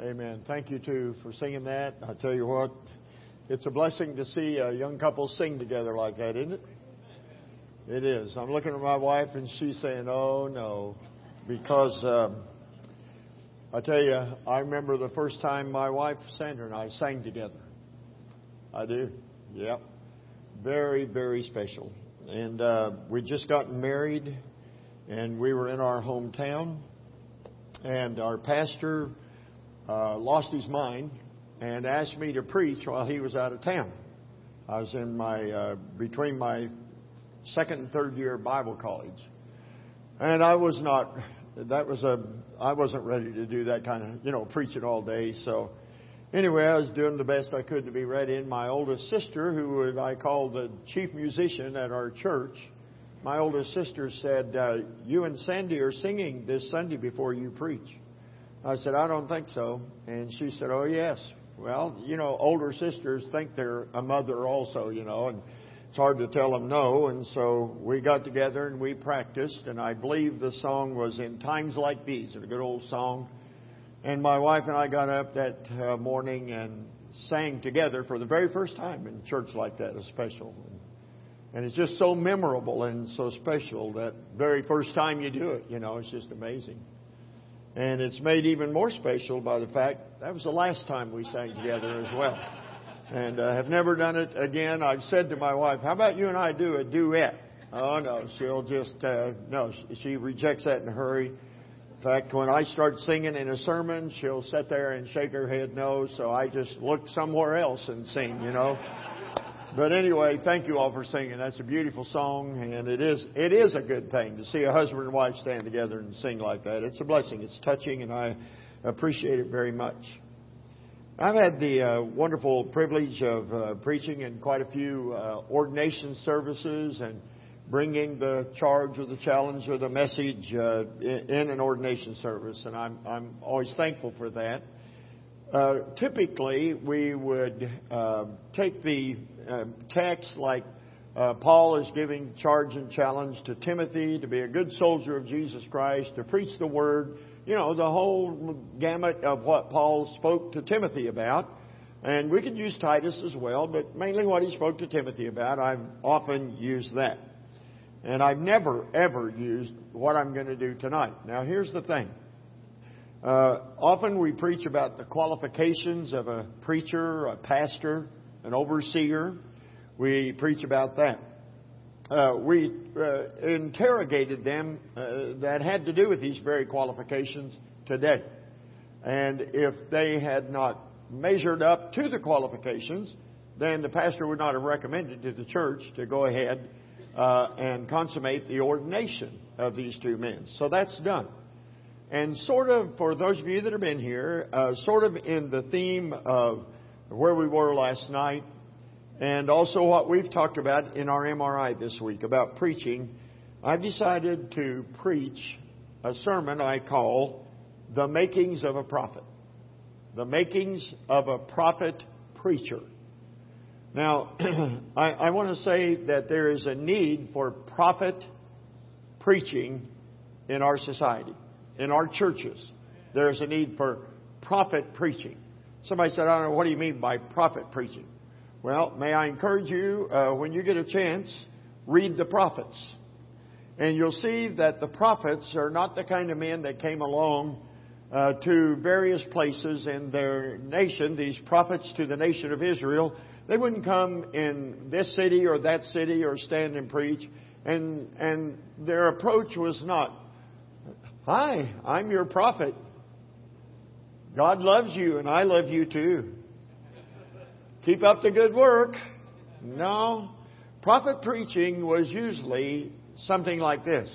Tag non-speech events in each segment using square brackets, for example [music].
Amen. Thank you too for singing that. I tell you what, it's a blessing to see a young couple sing together like that, isn't it? It is. I'm looking at my wife and she's saying, "Oh no," because um, I tell you, I remember the first time my wife Sandra and I sang together. I do. Yep. Very, very special. And uh, we just gotten married, and we were in our hometown, and our pastor uh, lost his mind and asked me to preach while he was out of town. I was in my uh, between my second and third year Bible college, and I was not. That was a. I wasn't ready to do that kind of you know preaching all day. So anyway, I was doing the best I could to be ready. And my oldest sister, who I called the chief musician at our church, my oldest sister said, uh, "You and Sandy are singing this Sunday before you preach." I said, I don't think so. And she said, Oh, yes. Well, you know, older sisters think they're a mother also, you know, and it's hard to tell them no. And so we got together and we practiced, and I believe the song was In Times Like These, a good old song. And my wife and I got up that uh, morning and sang together for the very first time in church like that, a special. And it's just so memorable and so special that very first time you do it, you know, it's just amazing. And it's made even more special by the fact that was the last time we sang together as well. And uh, have never done it again. I've said to my wife, how about you and I do a duet? Oh no, she'll just, uh, no, she rejects that in a hurry. In fact, when I start singing in a sermon, she'll sit there and shake her head no, so I just look somewhere else and sing, you know. But anyway, thank you all for singing. That's a beautiful song, and it is it is a good thing to see a husband and wife stand together and sing like that. It's a blessing. It's touching, and I appreciate it very much. I've had the uh, wonderful privilege of uh, preaching in quite a few uh, ordination services and bringing the charge or the challenge or the message uh, in an ordination service, and I'm I'm always thankful for that. Uh, typically, we would uh, take the uh, text like uh, Paul is giving charge and challenge to Timothy to be a good soldier of Jesus Christ, to preach the word, you know, the whole gamut of what Paul spoke to Timothy about. And we could use Titus as well, but mainly what he spoke to Timothy about, I've often used that. And I've never, ever used what I'm going to do tonight. Now, here's the thing. Uh, often we preach about the qualifications of a preacher, a pastor, an overseer. We preach about that. Uh, we uh, interrogated them uh, that had to do with these very qualifications today. And if they had not measured up to the qualifications, then the pastor would not have recommended to the church to go ahead uh, and consummate the ordination of these two men. So that's done. And sort of, for those of you that have been here, uh, sort of in the theme of where we were last night, and also what we've talked about in our MRI this week about preaching, I've decided to preach a sermon I call The Makings of a Prophet. The Makings of a Prophet Preacher. Now, [clears throat] I, I want to say that there is a need for prophet preaching in our society in our churches, there's a need for prophet preaching. Somebody said, I don't know, what do you mean by prophet preaching? Well, may I encourage you, uh, when you get a chance, read the prophets. And you'll see that the prophets are not the kind of men that came along uh, to various places in their nation, these prophets to the nation of Israel. They wouldn't come in this city or that city or stand and preach. And, and their approach was not, Hi, I'm your prophet. God loves you and I love you too. Keep up the good work. No. Prophet preaching was usually something like this.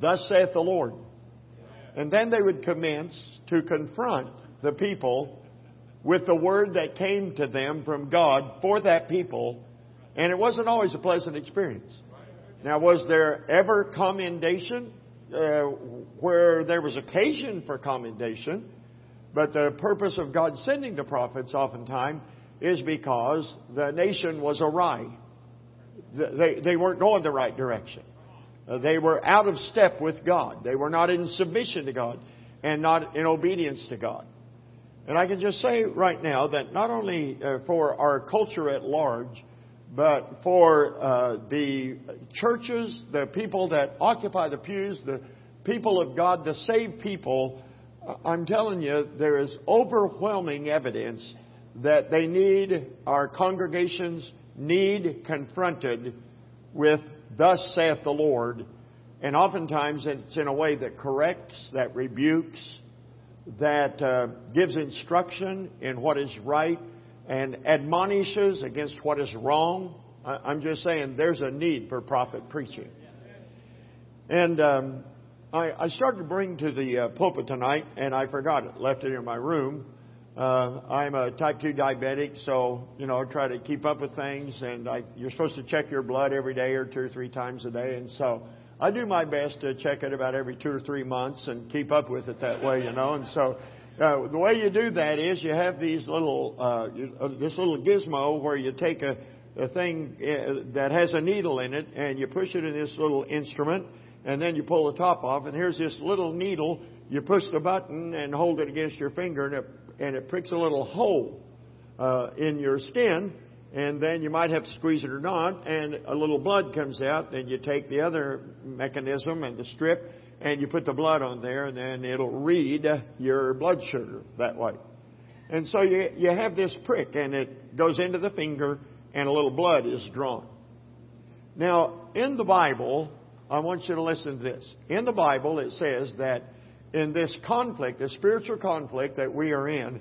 Thus saith the Lord. And then they would commence to confront the people with the word that came to them from God for that people. And it wasn't always a pleasant experience. Now, was there ever commendation? Uh, where there was occasion for commendation, but the purpose of God sending the prophets oftentimes is because the nation was awry. They, they weren't going the right direction. Uh, they were out of step with God. They were not in submission to God and not in obedience to God. And I can just say right now that not only uh, for our culture at large, but for uh, the churches, the people that occupy the pews, the people of God, the saved people, I'm telling you, there is overwhelming evidence that they need, our congregations need confronted with, Thus saith the Lord. And oftentimes it's in a way that corrects, that rebukes, that uh, gives instruction in what is right, and admonishes against what is wrong. I'm just saying there's a need for prophet preaching. And um, I, I started to bring to the uh, pulpit tonight, and I forgot it, left it in my room. Uh, I'm a type 2 diabetic, so, you know, I try to keep up with things, and I, you're supposed to check your blood every day or two or three times a day, and so I do my best to check it about every two or three months and keep up with it that way, you know, and so uh, the way you do that is you have these little, uh, uh, this little gizmo where you take a, a thing uh, that has a needle in it and you push it in this little instrument and then you pull the top off and here's this little needle. You push the button and hold it against your finger and it, and it pricks a little hole uh, in your skin and then you might have to squeeze it or not and a little blood comes out. Then you take the other mechanism and the strip and you put the blood on there and then it'll read your blood sugar that way. And so you, you have this prick and it goes into the finger and a little blood is drawn. Now, in the Bible, I want you to listen to this. In the Bible, it says that in this conflict, the spiritual conflict that we are in,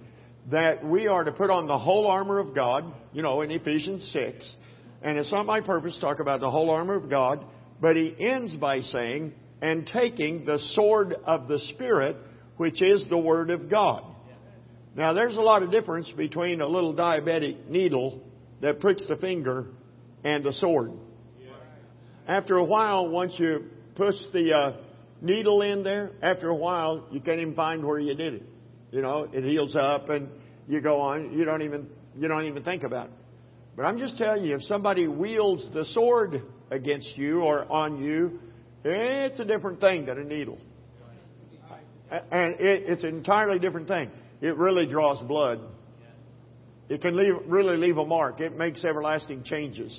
that we are to put on the whole armor of God, you know, in Ephesians 6. And it's not my purpose to talk about the whole armor of God, but he ends by saying, and taking the sword of the Spirit, which is the Word of God. Now, there's a lot of difference between a little diabetic needle that pricks the finger and a sword. After a while, once you push the uh, needle in there, after a while, you can't even find where you did it. You know, it heals up and you go on. You don't even you don't even think about it. But I'm just telling you, if somebody wields the sword against you or on you, it's a different thing than a needle. And it's an entirely different thing. It really draws blood. It can leave, really leave a mark. It makes everlasting changes.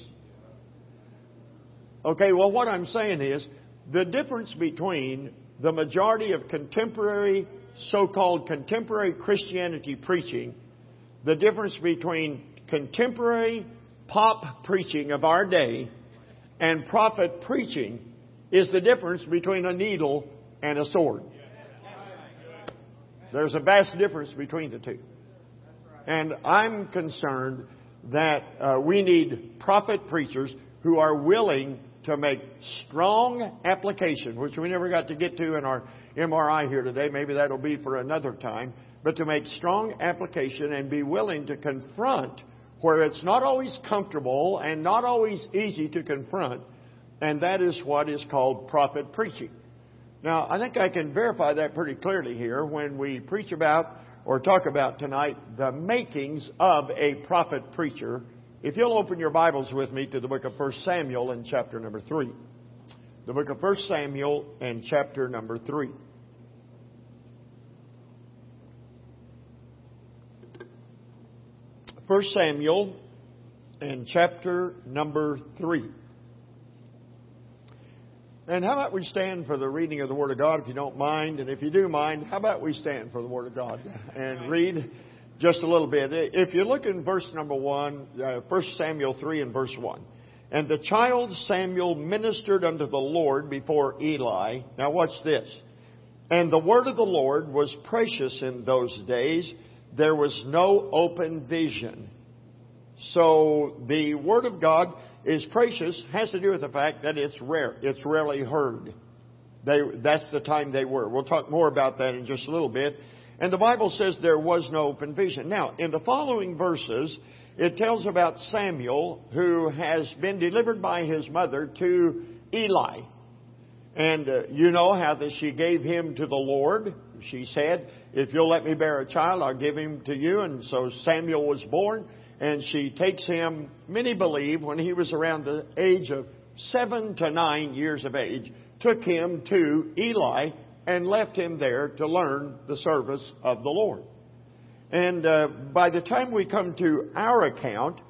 Okay, well, what I'm saying is the difference between the majority of contemporary, so called contemporary Christianity preaching, the difference between contemporary pop preaching of our day and prophet preaching is the difference between a needle and a sword. There's a vast difference between the two. And I'm concerned that uh, we need prophet preachers who are willing to make strong application, which we never got to get to in our MRI here today. Maybe that'll be for another time. But to make strong application and be willing to confront where it's not always comfortable and not always easy to confront, and that is what is called prophet preaching. Now, I think I can verify that pretty clearly here when we preach about or talk about tonight the makings of a prophet preacher if you'll open your Bibles with me to the book of 1 Samuel in chapter number 3. The book of 1 Samuel and chapter number 3. First Samuel and chapter number 3. And how about we stand for the reading of the Word of God if you don't mind? And if you do mind, how about we stand for the Word of God and read just a little bit. If you look in verse number 1, uh, 1 Samuel 3 and verse 1. And the child Samuel ministered unto the Lord before Eli. Now watch this. And the word of the Lord was precious in those days. There was no open vision. So the word of God is precious has to do with the fact that it's rare. It's rarely heard. They, that's the time they were. We'll talk more about that in just a little bit. And the Bible says there was no open vision. Now, in the following verses, it tells about Samuel who has been delivered by his mother to Eli. And uh, you know how that she gave him to the Lord. She said, if you'll let me bear a child, I'll give him to you. And so Samuel was born and she takes him, many believe, when he was around the age of seven to nine years of age, took him to Eli and left him there to learn the service of the Lord. And uh, by the time we come to our account,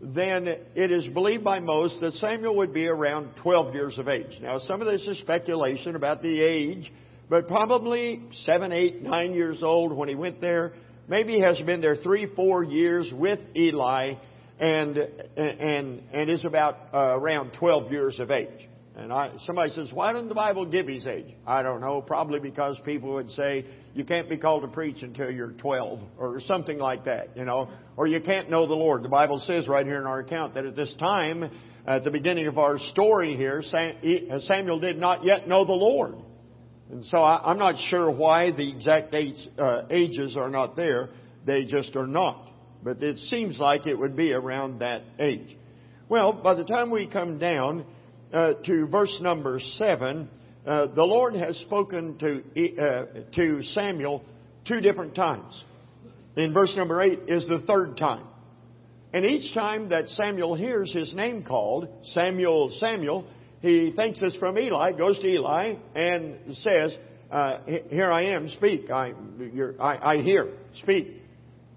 then it is believed by most that Samuel would be around 12 years of age. Now, some of this is speculation about the age, but probably seven, eight, nine years old when he went there. Maybe has been there three, four years with Eli, and and and is about uh, around 12 years of age. And I, somebody says, why doesn't the Bible give his age? I don't know. Probably because people would say you can't be called to preach until you're 12 or something like that, you know, or you can't know the Lord. The Bible says right here in our account that at this time, at the beginning of our story here, Samuel did not yet know the Lord. And so I, am not sure why the exact age, uh, ages are not there. They just are not. But it seems like it would be around that age. Well, by the time we come down, uh, to verse number 7, uh, the Lord has spoken to, uh, to Samuel two different times. In verse number 8 is the third time. And each time that Samuel hears his name called, Samuel, Samuel, he thinks it's from Eli, goes to Eli, and says, uh, Here I am, speak. I, I, I hear, speak.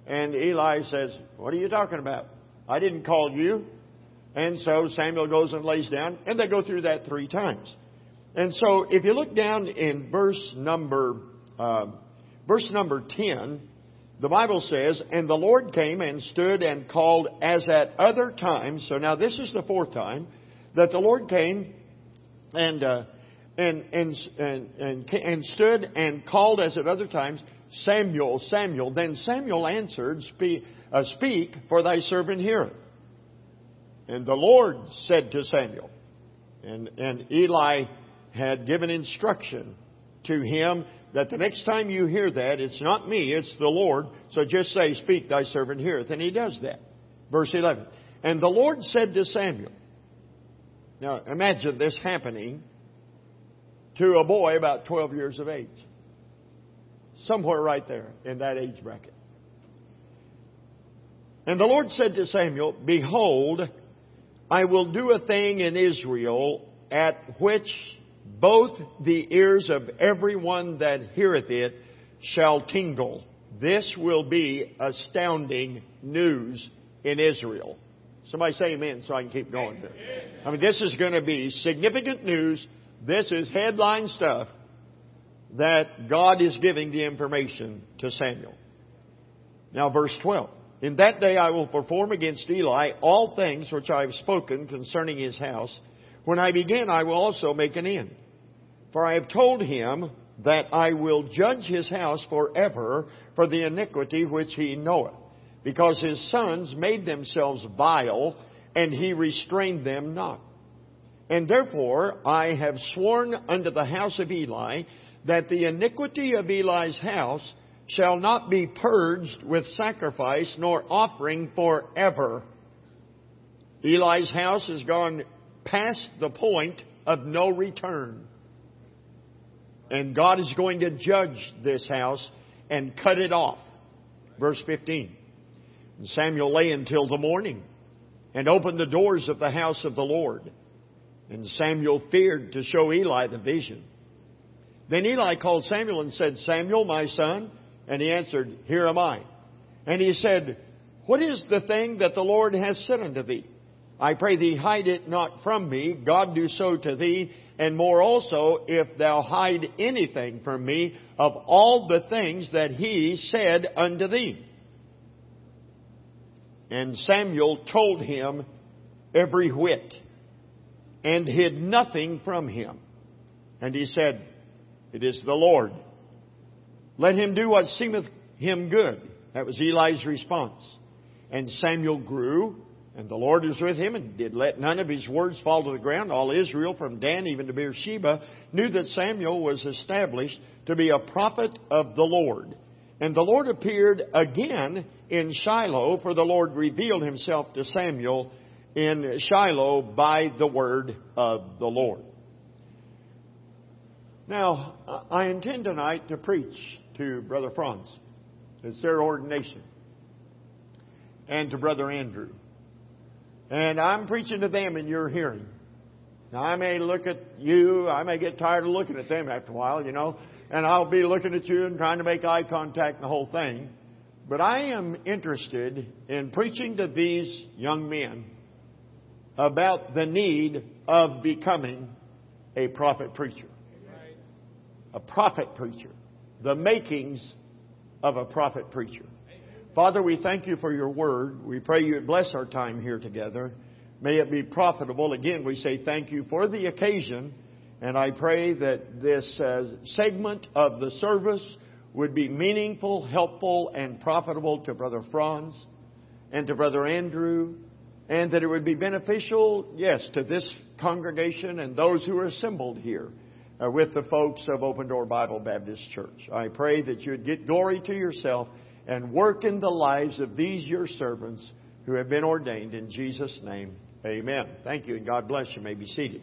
And Eli says, What are you talking about? I didn't call you. And so Samuel goes and lays down, and they go through that three times. And so if you look down in verse number, uh, verse number 10, the Bible says, And the Lord came and stood and called as at other times. So now this is the fourth time that the Lord came and, uh, and, and, and, and, and stood and called as at other times, Samuel, Samuel. Then Samuel answered, Speak, uh, speak for thy servant heareth. And the Lord said to Samuel, and, and Eli had given instruction to him that the next time you hear that, it's not me, it's the Lord. So just say, Speak, thy servant heareth. And he does that. Verse 11. And the Lord said to Samuel, Now imagine this happening to a boy about 12 years of age. Somewhere right there in that age bracket. And the Lord said to Samuel, Behold, I will do a thing in Israel at which both the ears of everyone that heareth it shall tingle. This will be astounding news in Israel. Somebody say amen so I can keep going. I mean, this is going to be significant news. This is headline stuff that God is giving the information to Samuel. Now, verse 12. In that day I will perform against Eli all things which I have spoken concerning his house. When I begin, I will also make an end. For I have told him that I will judge his house forever for the iniquity which he knoweth, because his sons made themselves vile, and he restrained them not. And therefore I have sworn unto the house of Eli that the iniquity of Eli's house shall not be purged with sacrifice nor offering forever. Eli's house has gone past the point of no return. And God is going to judge this house and cut it off. Verse 15. And Samuel lay until the morning and opened the doors of the house of the Lord. And Samuel feared to show Eli the vision. Then Eli called Samuel and said, Samuel, my son, and he answered, Here am I. And he said, What is the thing that the Lord has said unto thee? I pray thee hide it not from me. God do so to thee, and more also, if thou hide anything from me of all the things that he said unto thee. And Samuel told him every whit, and hid nothing from him. And he said, It is the Lord. Let him do what seemeth him good. That was Eli's response. And Samuel grew, and the Lord was with him, and did let none of his words fall to the ground. All Israel, from Dan even to Beersheba, knew that Samuel was established to be a prophet of the Lord. And the Lord appeared again in Shiloh, for the Lord revealed himself to Samuel in Shiloh by the word of the Lord. Now, I intend tonight to preach to Brother Franz. It's their ordination. And to Brother Andrew. And I'm preaching to them in your hearing. Now, I may look at you, I may get tired of looking at them after a while, you know, and I'll be looking at you and trying to make eye contact and the whole thing. But I am interested in preaching to these young men about the need of becoming a prophet preacher. A prophet preacher. The makings of a prophet preacher. Father, we thank you for your word. We pray you bless our time here together. May it be profitable. Again, we say thank you for the occasion. And I pray that this uh, segment of the service would be meaningful, helpful, and profitable to Brother Franz and to Brother Andrew, and that it would be beneficial, yes, to this congregation and those who are assembled here uh, with the folks of Open Door Bible Baptist Church. I pray that you would get glory to yourself and work in the lives of these your servants who have been ordained in Jesus' name. Amen. Thank you, and God bless you. you may be seated.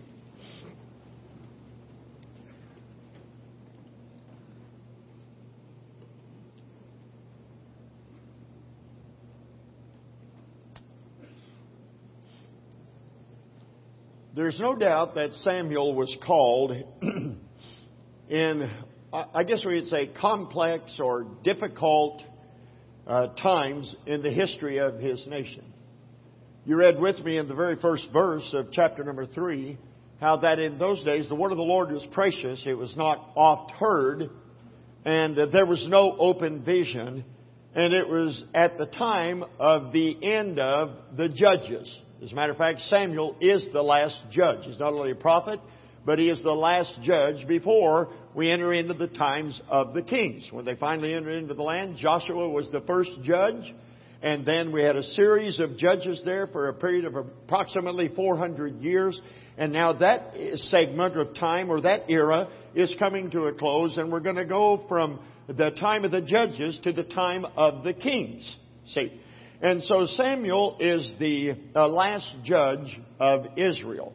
There's no doubt that Samuel was called [clears throat] in, I guess we would say, complex or difficult uh, times in the history of his nation. You read with me in the very first verse of chapter number three how that in those days the word of the Lord was precious, it was not oft heard, and there was no open vision, and it was at the time of the end of the judges. As a matter of fact, Samuel is the last judge. He's not only a prophet, but he is the last judge before we enter into the times of the kings. When they finally entered into the land, Joshua was the first judge, and then we had a series of judges there for a period of approximately 400 years. And now that segment of time or that era is coming to a close, and we're going to go from the time of the judges to the time of the kings. See, and so Samuel is the uh, last judge of Israel.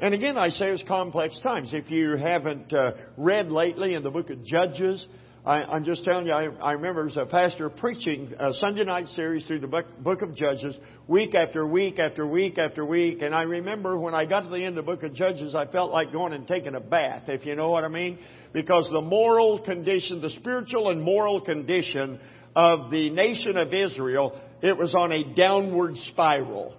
And again, I say it's complex times. If you haven't uh, read lately in the book of Judges, I, am just telling you, I, I, remember as a pastor preaching a Sunday night series through the book, book of Judges, week after week after week after week. And I remember when I got to the end of the book of Judges, I felt like going and taking a bath, if you know what I mean. Because the moral condition, the spiritual and moral condition of the nation of Israel it was on a downward spiral.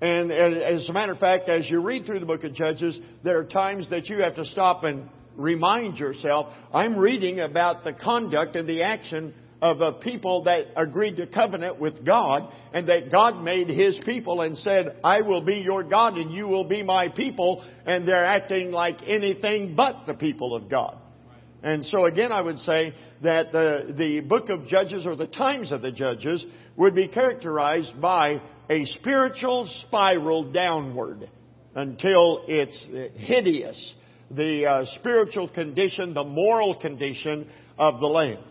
And as a matter of fact, as you read through the book of Judges, there are times that you have to stop and remind yourself, I'm reading about the conduct and the action of a people that agreed to covenant with God and that God made His people and said, I will be your God and you will be my people. And they're acting like anything but the people of God. And so again, I would say that the, the book of Judges or the times of the Judges would be characterized by a spiritual spiral downward until it's hideous. The uh, spiritual condition, the moral condition of the land.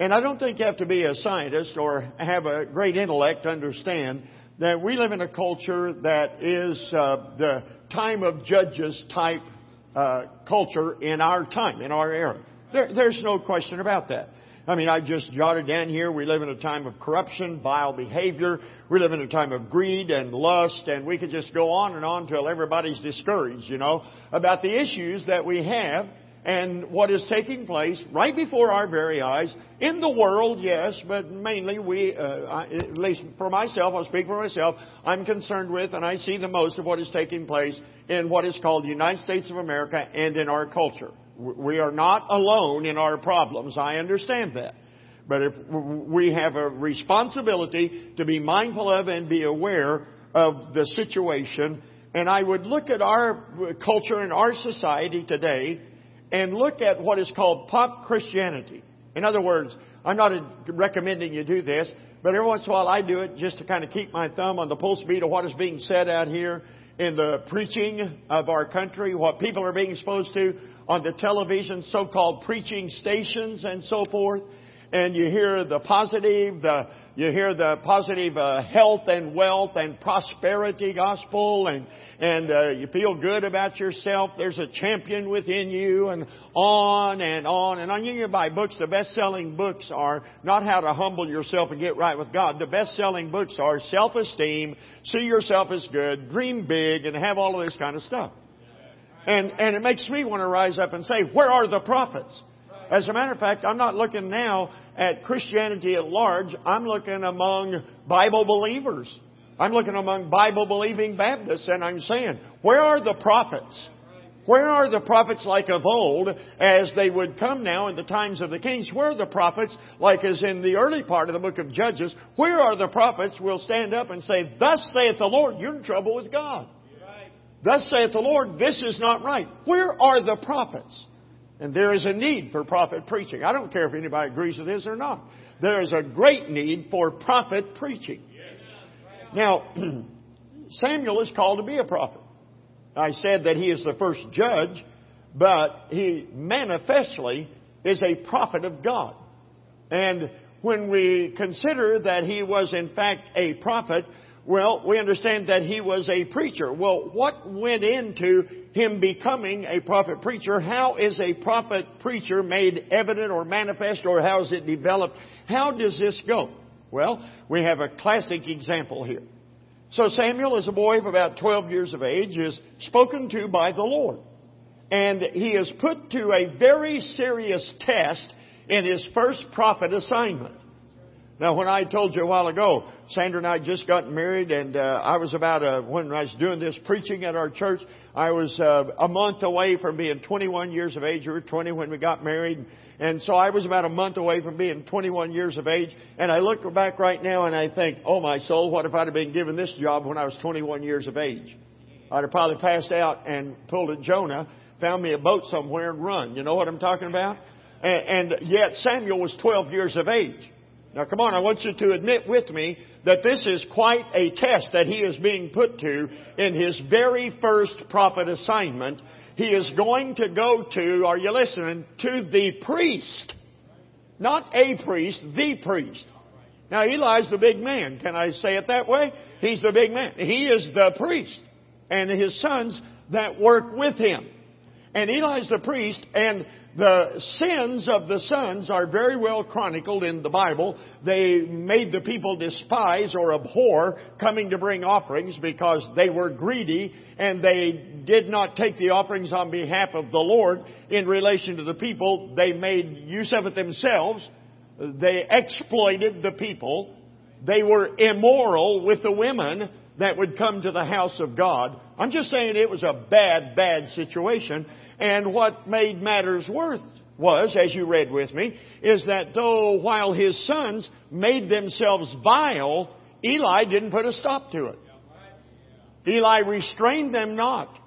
And I don't think you have to be a scientist or have a great intellect to understand that we live in a culture that is uh, the time of judges type uh, culture in our time, in our era. There, there's no question about that. I mean, I just jotted down here, we live in a time of corruption, vile behavior. We live in a time of greed and lust, and we could just go on and on till everybody's discouraged, you know, about the issues that we have and what is taking place right before our very eyes in the world, yes, but mainly we, uh, I, at least for myself, I'll speak for myself, I'm concerned with and I see the most of what is taking place in what is called the United States of America and in our culture. We are not alone in our problems. I understand that. But if we have a responsibility to be mindful of and be aware of the situation, and I would look at our uh, culture and our society today and look at what is called pop Christianity. In other words, I'm not recommending you do this, but every once in a while I do it just to kind of keep my thumb on the pulse beat of what is being said out here in the preaching of our country, what people are being exposed to on the television, so-called preaching stations and so forth. And you hear the positive, the, you hear the positive uh, health and wealth and prosperity gospel and, and uh, you feel good about yourself. There's a champion within you and on and on and on. You can buy books. The best-selling books are not how to humble yourself and get right with God. The best-selling books are self-esteem, see yourself as good, dream big, and have all of this kind of stuff. And, and it makes me want to rise up and say, where are the prophets? As a matter of fact, I'm not looking now at Christianity at large. I'm looking among Bible believers. I'm looking among Bible believing Baptists and I'm saying, where are the prophets? Where are the prophets like of old as they would come now in the times of the kings? Where are the prophets like as in the early part of the book of Judges? Where are the prophets will stand up and say, thus saith the Lord, you're in trouble with God. Thus saith the Lord, this is not right. Where are the prophets? And there is a need for prophet preaching. I don't care if anybody agrees with this or not. There is a great need for prophet preaching. Now, [clears throat] Samuel is called to be a prophet. I said that he is the first judge, but he manifestly is a prophet of God. And when we consider that he was in fact a prophet, well, we understand that he was a preacher. Well, what went into him becoming a prophet preacher? How is a prophet preacher made evident or manifest or how is it developed? How does this go? Well, we have a classic example here. So Samuel, as a boy of about 12 years of age, is spoken to by the Lord. And he is put to a very serious test in his first prophet assignment. Now, when I told you a while ago, Sandra and I just got married, and uh, I was about uh, when I was doing this preaching at our church, I was uh, a month away from being 21 years of age. We were 20 when we got married, and so I was about a month away from being 21 years of age. And I look back right now and I think, oh my soul, what if I'd have been given this job when I was 21 years of age? I'd have probably passed out and pulled a Jonah, found me a boat somewhere and run. You know what I'm talking about? And, and yet Samuel was 12 years of age. Now come on, I want you to admit with me that this is quite a test that he is being put to in his very first prophet assignment he is going to go to, are you listening, to the priest. Not a priest, the priest. Now Eli's the big man. Can I say it that way? He's the big man. He is the priest. And his sons that work with him. And Eli's the priest, and the sins of the sons are very well chronicled in the Bible. They made the people despise or abhor coming to bring offerings because they were greedy and they did not take the offerings on behalf of the Lord in relation to the people. They made use of it themselves. They exploited the people. They were immoral with the women that would come to the house of God. I'm just saying it was a bad, bad situation. And what made matters worse was, as you read with me, is that though while his sons made themselves vile, Eli didn't put a stop to it. Eli restrained them not.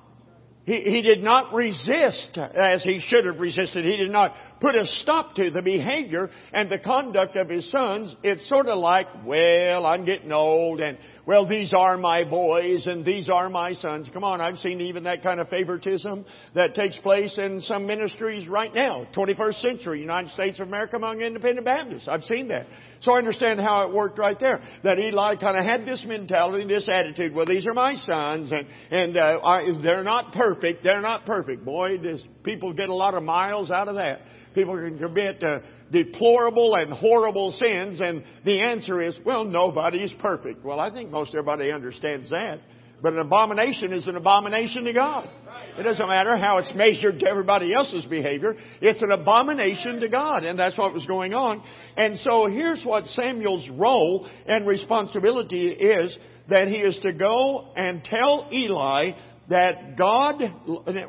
He, he did not resist as he should have resisted. He did not put a stop to the behavior and the conduct of his sons. It's sort of like, well, I'm getting old and, well, these are my boys and these are my sons. Come on, I've seen even that kind of favoritism that takes place in some ministries right now, 21st century, United States of America among independent Baptists. I've seen that. So I understand how it worked right there. That Eli kind of had this mentality, this attitude, well, these are my sons and, and, uh, I, they're not perfect. They're not perfect. Boy, does people get a lot of miles out of that. People can commit uh, deplorable and horrible sins, and the answer is, well, nobody's perfect. Well, I think most everybody understands that. But an abomination is an abomination to God. It doesn't matter how it's measured to everybody else's behavior. It's an abomination to God. And that's what was going on. And so here's what Samuel's role and responsibility is that he is to go and tell Eli that God,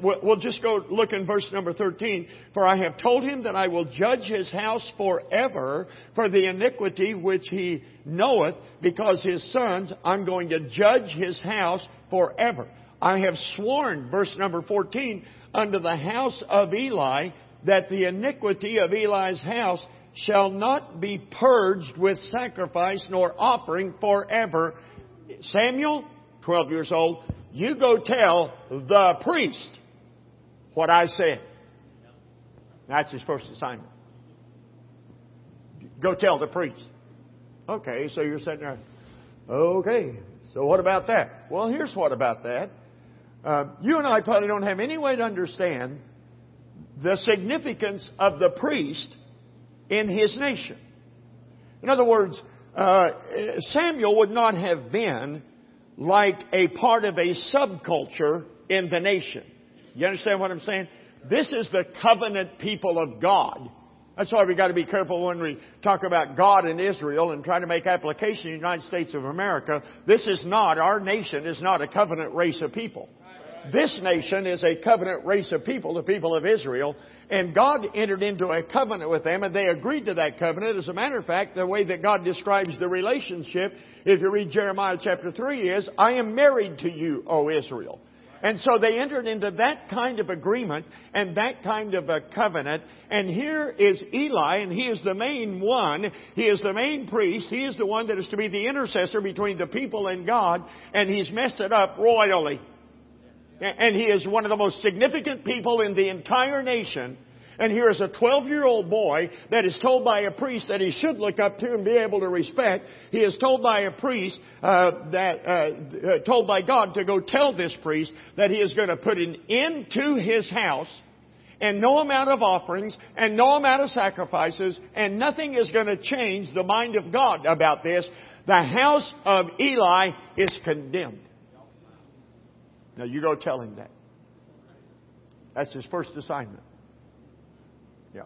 we'll just go look in verse number 13. For I have told him that I will judge his house forever for the iniquity which he knoweth, because his sons, I'm going to judge his house forever. I have sworn, verse number 14, unto the house of Eli, that the iniquity of Eli's house shall not be purged with sacrifice nor offering forever. Samuel, 12 years old, you go tell the priest what I said. That's his first assignment. Go tell the priest. Okay, so you're sitting there. Okay, so what about that? Well, here's what about that. Uh, you and I probably don't have any way to understand the significance of the priest in his nation. In other words, uh, Samuel would not have been like a part of a subculture in the nation. You understand what I'm saying? This is the covenant people of God. That's why we got to be careful when we talk about God and Israel and try to make application in the United States of America. This is not, our nation is not a covenant race of people. This nation is a covenant race of people, the people of Israel, and God entered into a covenant with them and they agreed to that covenant. As a matter of fact, the way that God describes the relationship, if you read Jeremiah chapter 3 is, I am married to you, O Israel. And so they entered into that kind of agreement and that kind of a covenant. And here is Eli, and he is the main one. He is the main priest. He is the one that is to be the intercessor between the people and God. And he's messed it up royally. And he is one of the most significant people in the entire nation. And here is a 12 year old boy that is told by a priest that he should look up to and be able to respect. He is told by a priest uh, that, uh, told by God to go tell this priest that he is going to put an end to his house and no amount of offerings and no amount of sacrifices and nothing is going to change the mind of God about this. The house of Eli is condemned. Now you go tell him that. That's his first assignment. Yeah.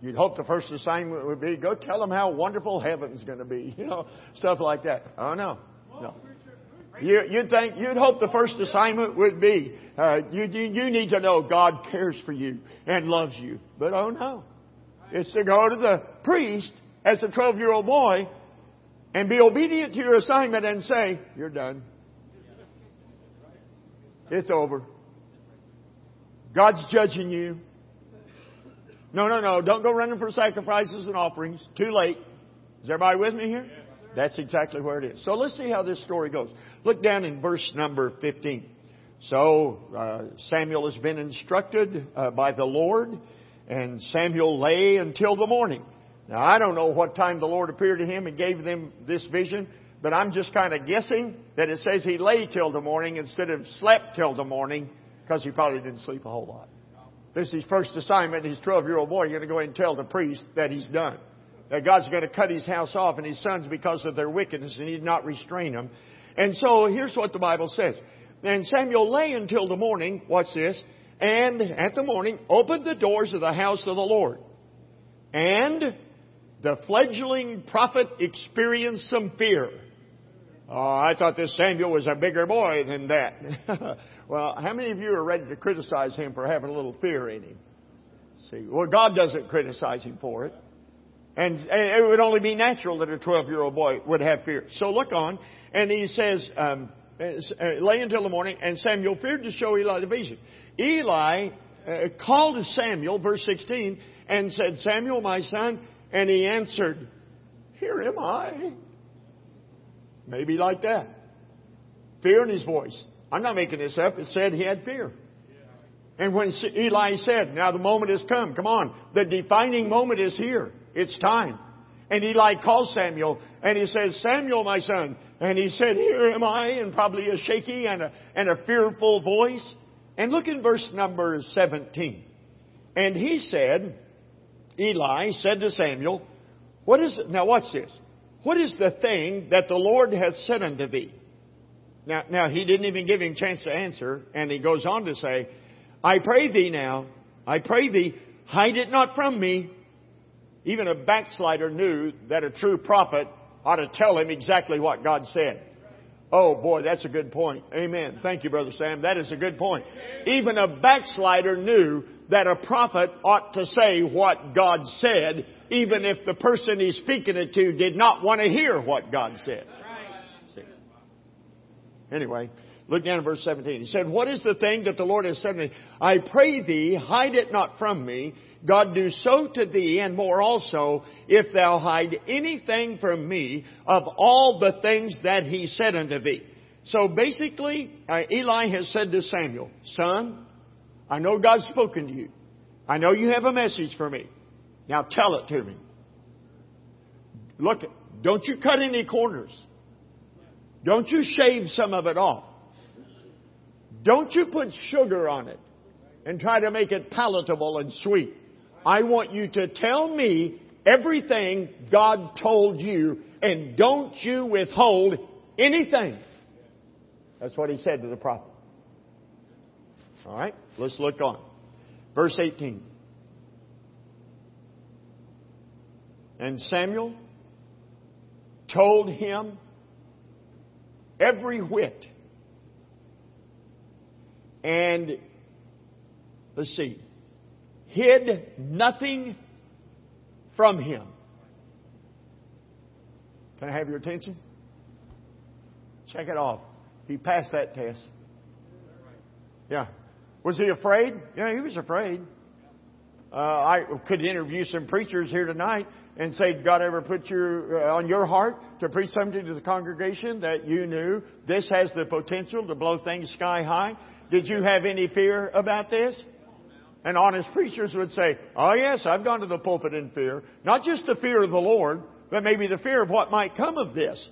You'd hope the first assignment would be go tell him how wonderful heaven's going to be, [laughs] you know, stuff like that. Oh no, no. You, you'd think you'd hope the first assignment would be uh, you, you you need to know God cares for you and loves you, but oh no, it's to go to the priest as a 12 year old boy and be obedient to your assignment and say you're done. It's over. God's judging you. No, no, no. Don't go running for sacrifices and offerings. Too late. Is everybody with me here? That's exactly where it is. So let's see how this story goes. Look down in verse number 15. So uh, Samuel has been instructed uh, by the Lord, and Samuel lay until the morning. Now I don't know what time the Lord appeared to him and gave them this vision, but I'm just kind of guessing that it says he lay till the morning instead of slept till the morning because he probably didn't sleep a whole lot. This is his first assignment. His 12 year old boy, you're going to go and tell the priest that he's done. That God's going to cut his house off and his sons because of their wickedness and he did not restrain them. And so here's what the Bible says. And Samuel lay until the morning, watch this, and at the morning opened the doors of the house of the Lord. And the fledgling prophet experienced some fear. Oh, I thought this Samuel was a bigger boy than that. [laughs] well, how many of you are ready to criticize him for having a little fear in him? See, well, God doesn't criticize him for it. And it would only be natural that a 12 year old boy would have fear. So look on, and he says, um, uh, lay until the morning, and Samuel feared to show Eli the vision. Eli uh, called Samuel, verse 16, and said, Samuel, my son, and he answered, Here am I. Maybe like that. Fear in his voice. I'm not making this up. It said he had fear. And when Eli said, now the moment has come, come on, the defining moment is here. It's time. And Eli calls Samuel and he says, Samuel, my son. And he said, here am I, in probably a shaky and a, and a fearful voice. And look in verse number 17. And he said, Eli said to Samuel, what is it? Now watch this. What is the thing that the Lord hath said unto thee? Now, now he didn't even give him a chance to answer, and he goes on to say, I pray thee now, I pray thee, hide it not from me. Even a backslider knew that a true prophet ought to tell him exactly what God said. Oh boy, that's a good point. Amen. Thank you, Brother Sam. That is a good point. Even a backslider knew that a prophet ought to say what God said, even if the person he's speaking it to did not want to hear what God said. See. Anyway, look down at verse 17. He said, What is the thing that the Lord has said to me? I pray thee, hide it not from me. God do so to thee and more also if thou hide anything from me of all the things that he said unto thee. So basically, uh, Eli has said to Samuel, Son, I know God's spoken to you. I know you have a message for me. Now tell it to me. Look, don't you cut any corners. Don't you shave some of it off. Don't you put sugar on it and try to make it palatable and sweet. I want you to tell me everything God told you and don't you withhold anything. That's what he said to the prophet. All right, let's look on. Verse 18. And Samuel told him every whit. And let's see, hid nothing from him. Can I have your attention? Check it off. He passed that test. Yeah. Was he afraid? Yeah, he was afraid. Uh, I could interview some preachers here tonight and say, God ever put your, uh, on your heart to preach something to the congregation that you knew this has the potential to blow things sky high? Did you have any fear about this? And honest preachers would say, oh yes, I've gone to the pulpit in fear. Not just the fear of the Lord, but maybe the fear of what might come of this.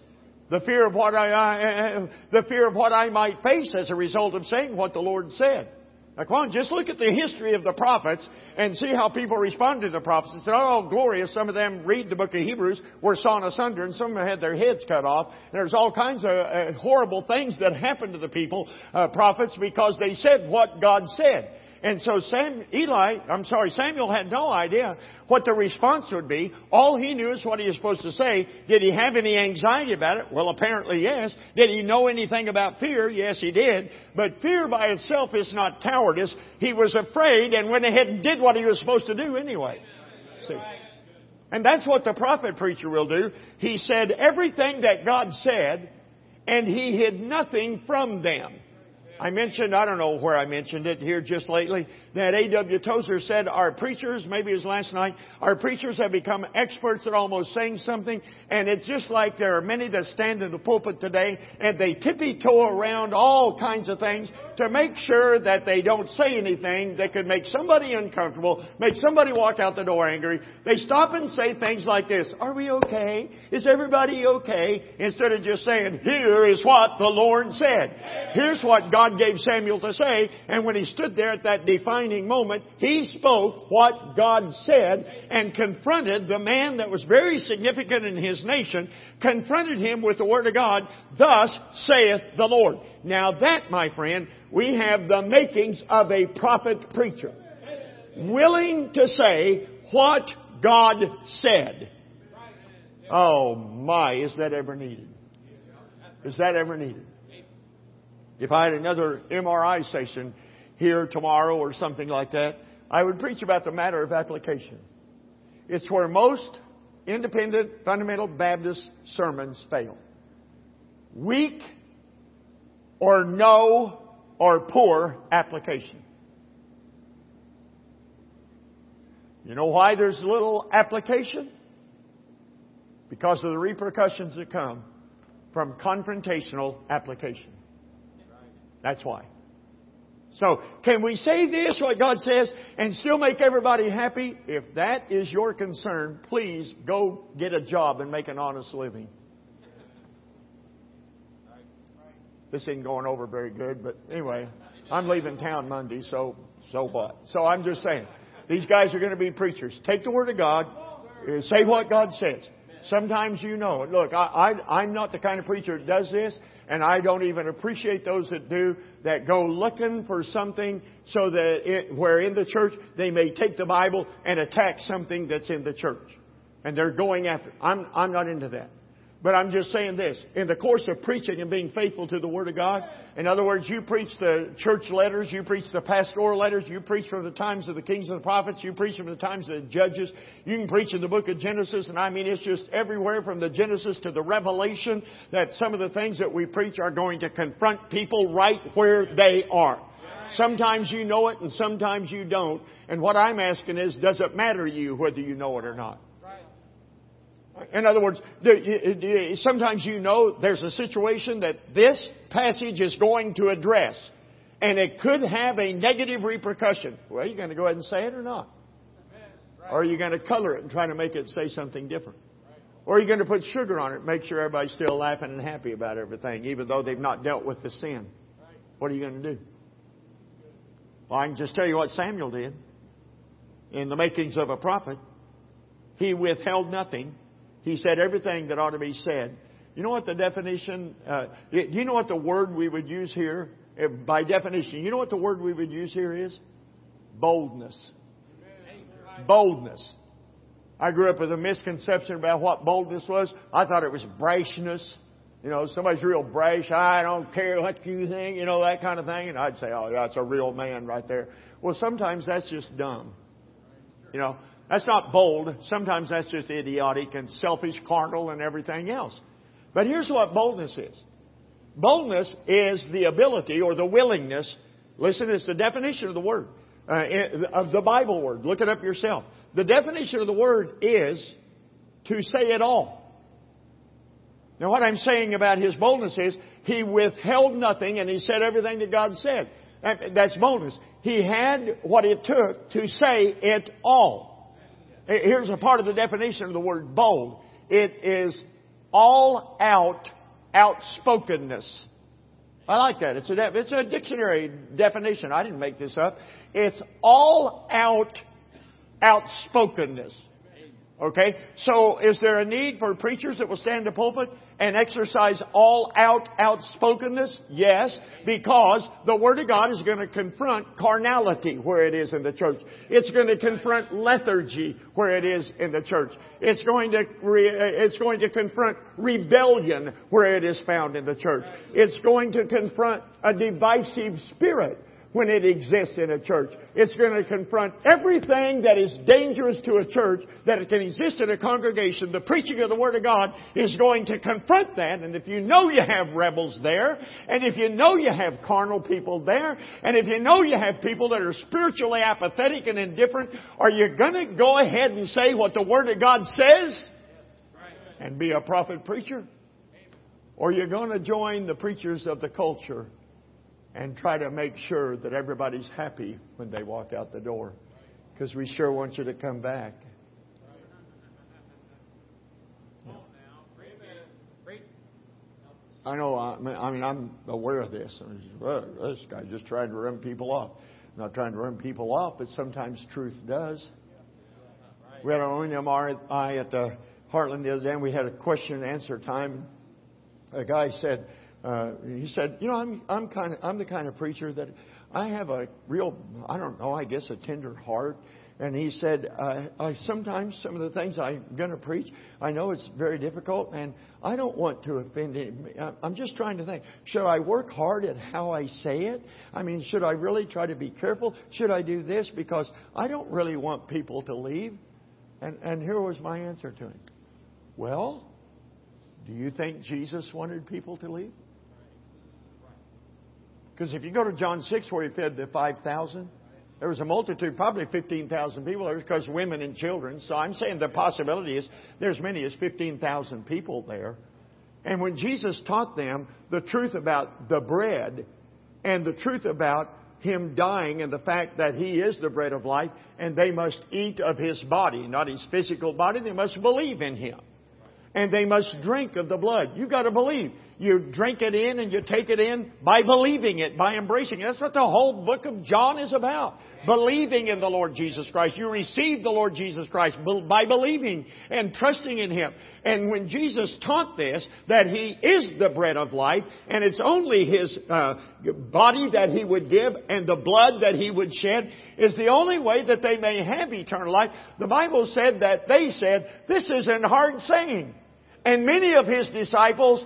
The fear of what I, uh, the fear of what I might face as a result of saying what the Lord said. Now come on, just look at the history of the prophets and see how people responded to the prophets and said, oh, glorious. Some of them read the book of Hebrews were sawn asunder and some of them had their heads cut off. There's all kinds of uh, horrible things that happened to the people, uh, prophets, because they said what God said. And so Sam, Eli, I'm sorry, Samuel had no idea what the response would be. All he knew is what he was supposed to say. Did he have any anxiety about it? Well, apparently yes. Did he know anything about fear? Yes, he did. But fear by itself is not cowardice. He was afraid and went ahead and did what he was supposed to do anyway. See? And that's what the prophet preacher will do. He said everything that God said, and he hid nothing from them. I mentioned, I don't know where I mentioned it here just lately, that A.W. Tozer said our preachers, maybe it was last night, our preachers have become experts at almost saying something, and it's just like there are many that stand in the pulpit today, and they tippy-toe around all kinds of things to make sure that they don't say anything that could make somebody uncomfortable, make somebody walk out the door angry. They stop and say things like this, are we okay? Is everybody okay? Instead of just saying, here is what the Lord said. Here's what God gave Samuel to say, and when he stood there at that defined defining moment, he spoke what God said and confronted the man that was very significant in his nation, confronted him with the Word of God, thus saith the Lord. Now that, my friend, we have the makings of a prophet preacher. Willing to say what God said. Oh my, is that ever needed? Is that ever needed? If I had another MRI station here tomorrow or something like that, I would preach about the matter of application. It's where most independent fundamental Baptist sermons fail. Weak or no or poor application. You know why there's little application? Because of the repercussions that come from confrontational application. That's why. So, can we say this, what God says, and still make everybody happy? If that is your concern, please go get a job and make an honest living. This isn't going over very good, but anyway, I'm leaving town Monday, so, so what? So I'm just saying, these guys are going to be preachers. Take the Word of God, uh, say what God says. Sometimes you know. Look, I, I, I'm not the kind of preacher that does this, and I don't even appreciate those that do, that go looking for something so that it, where in the church they may take the Bible and attack something that's in the church. And they're going after. I'm, I'm not into that. But I'm just saying this. In the course of preaching and being faithful to the Word of God, in other words, you preach the church letters, you preach the pastoral letters, you preach from the times of the kings and the prophets, you preach from the times of the judges, you can preach in the book of Genesis, and I mean it's just everywhere from the Genesis to the Revelation that some of the things that we preach are going to confront people right where they are. Sometimes you know it and sometimes you don't. And what I'm asking is, does it matter to you whether you know it or not? In other words, sometimes you know there's a situation that this passage is going to address, and it could have a negative repercussion. Well, are you going to go ahead and say it or not? Or are you going to color it and try to make it say something different? Or are you going to put sugar on it and make sure everybody's still laughing and happy about everything, even though they've not dealt with the sin? What are you going to do? Well, I can just tell you what Samuel did. In the makings of a prophet, he withheld nothing he said everything that ought to be said. You know what the definition, uh, do you know what the word we would use here? By definition, you know what the word we would use here is? Boldness. Boldness. I grew up with a misconception about what boldness was. I thought it was brashness. You know, somebody's real brash. I don't care what you think, you know, that kind of thing. And I'd say, oh, that's a real man right there. Well, sometimes that's just dumb. You know, that's not bold. Sometimes that's just idiotic and selfish, carnal, and everything else. But here's what boldness is. Boldness is the ability or the willingness. Listen, it's the definition of the word, uh, of the Bible word. Look it up yourself. The definition of the word is to say it all. Now, what I'm saying about his boldness is he withheld nothing and he said everything that God said. That's boldness. He had what it took to say it all. Here's a part of the definition of the word bold. It is all out outspokenness. I like that. It's a, it's a dictionary definition. I didn't make this up. It's all out outspokenness. Okay? So is there a need for preachers that will stand the pulpit and exercise all out outspokenness? Yes, because the Word of God is going to confront carnality where it is in the church. It's going to confront lethargy where it is in the church. It's going to, it's going to confront rebellion where it is found in the church. It's going to confront a divisive spirit when it exists in a church. It's going to confront everything that is dangerous to a church that it can exist in a congregation. The preaching of the Word of God is going to confront that. And if you know you have rebels there, and if you know you have carnal people there, and if you know you have people that are spiritually apathetic and indifferent, are you going to go ahead and say what the Word of God says and be a prophet preacher? Or are you going to join the preachers of the culture and try to make sure that everybody's happy when they walk out the door. Because we sure want you to come back. I know. I mean, I'm aware of this. I mean, well, this guy's just trying to run people off. I'm not trying to run people off, but sometimes truth does. We had our own MRI at the Heartland the other day, and we had a question and answer time. A guy said, uh, he said, you know, I'm I'm kind of I'm the kind of preacher that I have a real I don't know I guess a tender heart. And he said, uh, I, sometimes some of the things I'm going to preach, I know it's very difficult, and I don't want to offend anybody. I'm just trying to think, should I work hard at how I say it? I mean, should I really try to be careful? Should I do this? Because I don't really want people to leave. And, and here was my answer to him. Well, do you think Jesus wanted people to leave? Because if you go to John 6 where he fed the 5,000, there was a multitude, probably 15,000 people there because women and children. So I'm saying the possibility is there's many as 15,000 people there. And when Jesus taught them the truth about the bread and the truth about him dying and the fact that he is the bread of life and they must eat of his body, not his physical body, they must believe in him. And they must drink of the blood. You've got to believe. You drink it in and you take it in by believing it, by embracing it. That's what the whole book of John is about. Believing in the Lord Jesus Christ. You receive the Lord Jesus Christ by believing and trusting in Him. And when Jesus taught this, that He is the bread of life, and it's only His uh, body that He would give and the blood that He would shed is the only way that they may have eternal life. The Bible said that they said, this is an hard saying. And many of His disciples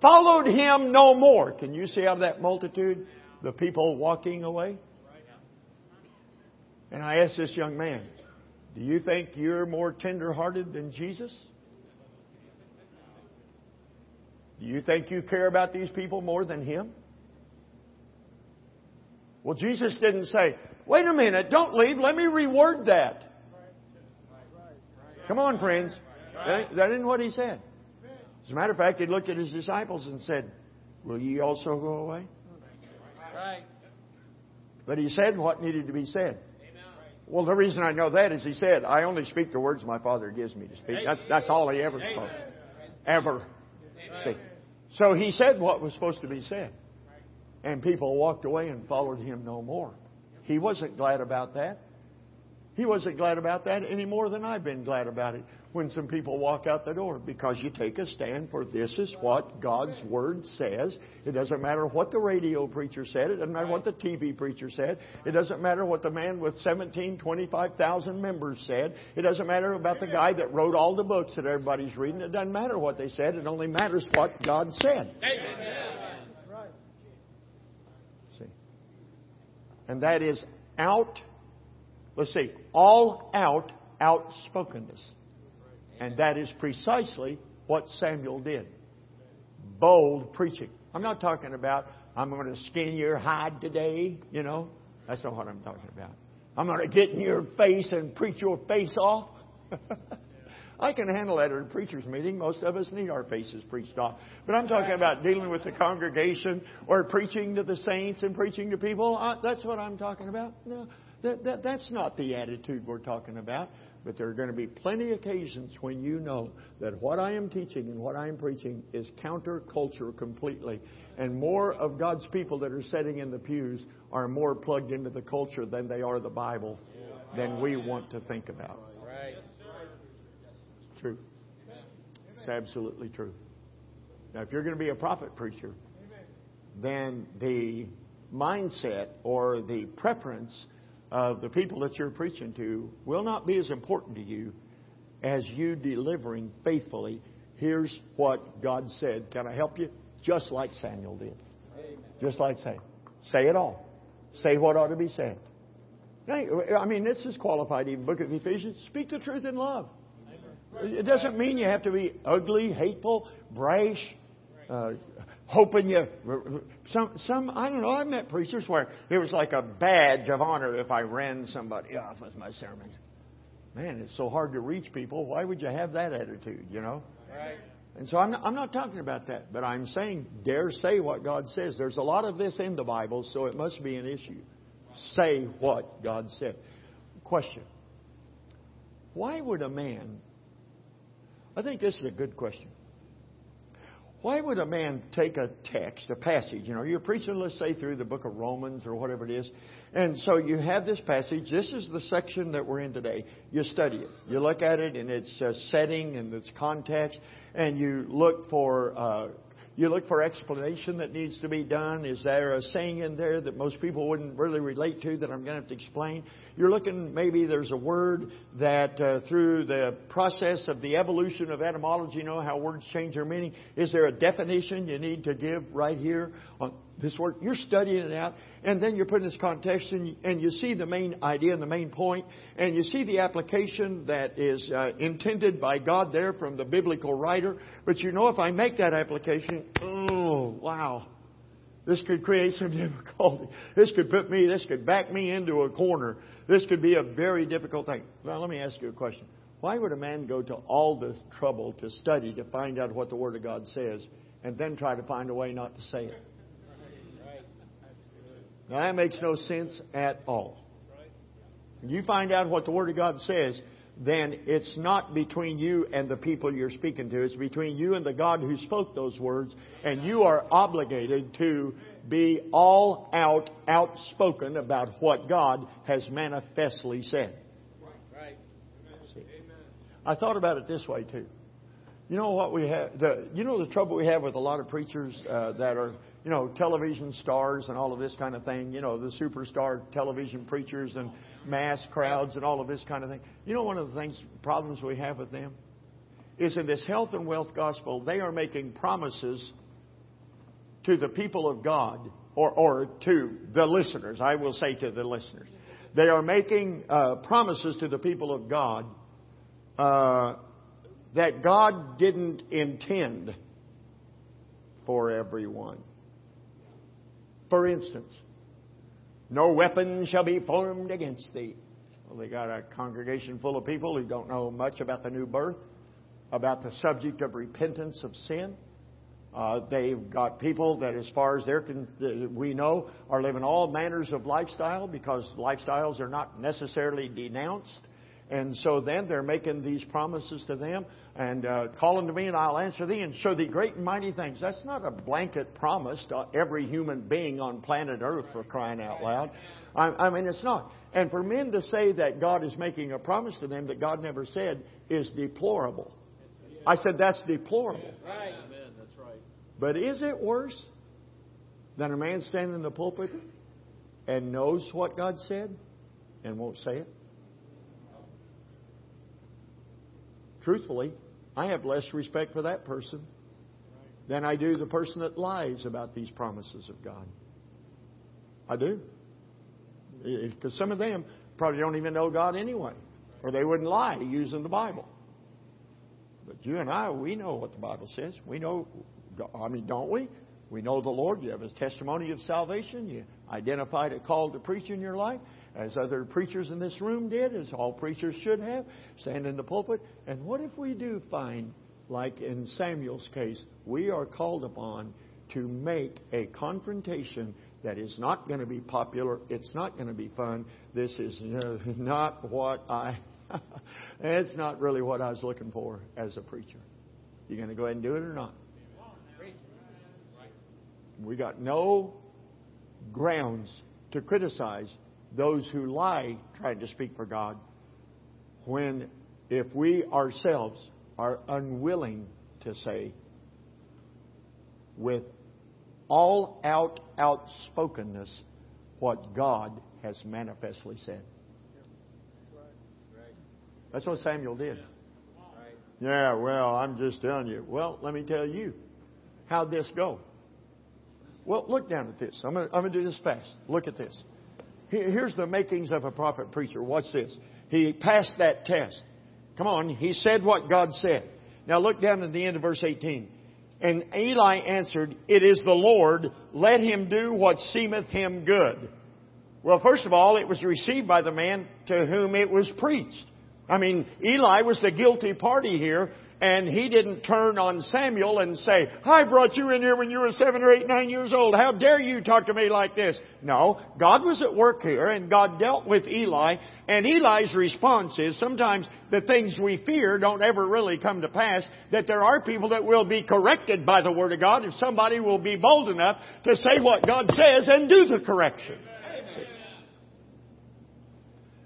followed him no more. Can you see out of that multitude the people walking away? And I asked this young man, Do you think you're more tender-hearted than Jesus? Do you think you care about these people more than him? Well, Jesus didn't say, Wait a minute, don't leave, let me reward that. Come on, friends. That, that isn't what he said. As a matter of fact, he looked at his disciples and said, Will ye also go away? Right. But he said what needed to be said. Well, the reason I know that is he said, I only speak the words my Father gives me to speak. That's, that's all he ever spoke. Ever. See. So he said what was supposed to be said. And people walked away and followed him no more. He wasn't glad about that. He wasn't glad about that any more than I've been glad about it when some people walk out the door because you take a stand for this is what God's Word says. It doesn't matter what the radio preacher said. It doesn't matter what the TV preacher said. It doesn't matter what the man with 17, 25,000 members said. It doesn't matter about the guy that wrote all the books that everybody's reading. It doesn't matter what they said. It only matters what God said. Amen. See? And that is out, let's see, all out outspokenness. And that is precisely what Samuel did. Bold preaching. I'm not talking about, I'm going to skin your hide today, you know. That's not what I'm talking about. I'm going to get in your face and preach your face off. [laughs] I can handle that at a preacher's meeting. Most of us need our faces preached off. But I'm talking about dealing with the congregation or preaching to the saints and preaching to people. Uh, that's what I'm talking about. No, that, that, that's not the attitude we're talking about. But there are going to be plenty of occasions when you know that what I am teaching and what I am preaching is counterculture completely. And more of God's people that are sitting in the pews are more plugged into the culture than they are the Bible than we want to think about. It's true. It's absolutely true. Now, if you're going to be a prophet preacher, then the mindset or the preference of the people that you're preaching to will not be as important to you as you delivering faithfully. Here's what God said. Can I help you? Just like Samuel did. Amen. Just like Samuel. Say it all. Say what ought to be said. I mean, this is qualified even book of Ephesians. Speak the truth in love. It doesn't mean you have to be ugly, hateful, brash, uh, hoping you. Some, some, I don't know. I've met preachers where it was like a badge of honor if I ran somebody off with my sermon. Man, it's so hard to reach people. Why would you have that attitude? You know. Right. And so I'm not, I'm not talking about that, but I'm saying dare say what God says. There's a lot of this in the Bible, so it must be an issue. Say what God said. Question. Why would a man, I think this is a good question. Why would a man take a text, a passage? You know, you're preaching, let's say, through the book of Romans or whatever it is. And so you have this passage. This is the section that we're in today. You study it. You look at it in its uh, setting and its context, and you look for uh, you look for explanation that needs to be done. Is there a saying in there that most people wouldn't really relate to that I'm going to have to explain? You're looking, maybe there's a word that uh, through the process of the evolution of etymology, you know how words change their meaning. Is there a definition you need to give right here this word? You're studying it out, and then you're putting this context, and you, and you see the main idea and the main point, and you see the application that is uh, intended by God there from the biblical writer. But you know, if I make that application, oh wow, this could create some [laughs] difficulty. This could put me, this could back me into a corner. This could be a very difficult thing. Now, let me ask you a question. Why would a man go to all this trouble to study to find out what the Word of God says and then try to find a way not to say it? Now, that makes no sense at all. When you find out what the Word of God says, then it's not between you and the people you're speaking to. It's between you and the God who spoke those words, and you are obligated to be all out, outspoken about what God has manifestly said. Right. I thought about it this way too. You know what we have? The, you know the trouble we have with a lot of preachers uh, that are, you know, television stars and all of this kind of thing. You know, the superstar television preachers and mass crowds and all of this kind of thing. You know, one of the things problems we have with them is in this health and wealth gospel, they are making promises to the people of God or, or to the listeners. I will say to the listeners. They are making uh, promises to the people of God uh, that God didn't intend for everyone. For instance, no weapon shall be formed against thee. Well, they got a congregation full of people who don't know much about the new birth, about the subject of repentance of sin. Uh, they've got people that, as far as they're con- we know, are living all manners of lifestyle because lifestyles are not necessarily denounced. And so then they're making these promises to them and uh, call unto me and I'll answer thee and show thee great and mighty things. That's not a blanket promise to every human being on planet Earth for crying out loud. I, I mean, it's not. And for men to say that God is making a promise to them that God never said is deplorable. I said that's deplorable. Right. Amen. That's right. But is it worse than a man standing in the pulpit and knows what God said and won't say it? Truthfully, I have less respect for that person than I do the person that lies about these promises of God. I do. Because some of them probably don't even know God anyway, or they wouldn't lie using the Bible. But you and I, we know what the Bible says. We know, I mean, don't we? We know the Lord. You have His testimony of salvation. You identified a call to preach in your life, as other preachers in this room did, as all preachers should have, stand in the pulpit. And what if we do find, like in Samuel's case, we are called upon to make a confrontation that is not going to be popular. It's not going to be fun. This is [laughs] not what I. [laughs] it's not really what I was looking for as a preacher. You going to go ahead and do it or not? We got no grounds to criticize those who lie trying to speak for God when if we ourselves are unwilling to say with all out outspokenness what God has manifestly said. That's what Samuel did. Yeah, well, I'm just telling you. Well, let me tell you. How'd this go? Well, look down at this. I'm going to do this fast. Look at this. Here's the makings of a prophet preacher. Watch this. He passed that test. Come on. He said what God said. Now look down at the end of verse 18. And Eli answered, It is the Lord. Let him do what seemeth him good. Well, first of all, it was received by the man to whom it was preached. I mean, Eli was the guilty party here, and he didn't turn on Samuel and say, I brought you in here when you were seven or eight, nine years old. How dare you talk to me like this? No, God was at work here and God dealt with Eli and Eli's response is sometimes the things we fear don't ever really come to pass, that there are people that will be corrected by the Word of God if somebody will be bold enough to say what God says and do the correction.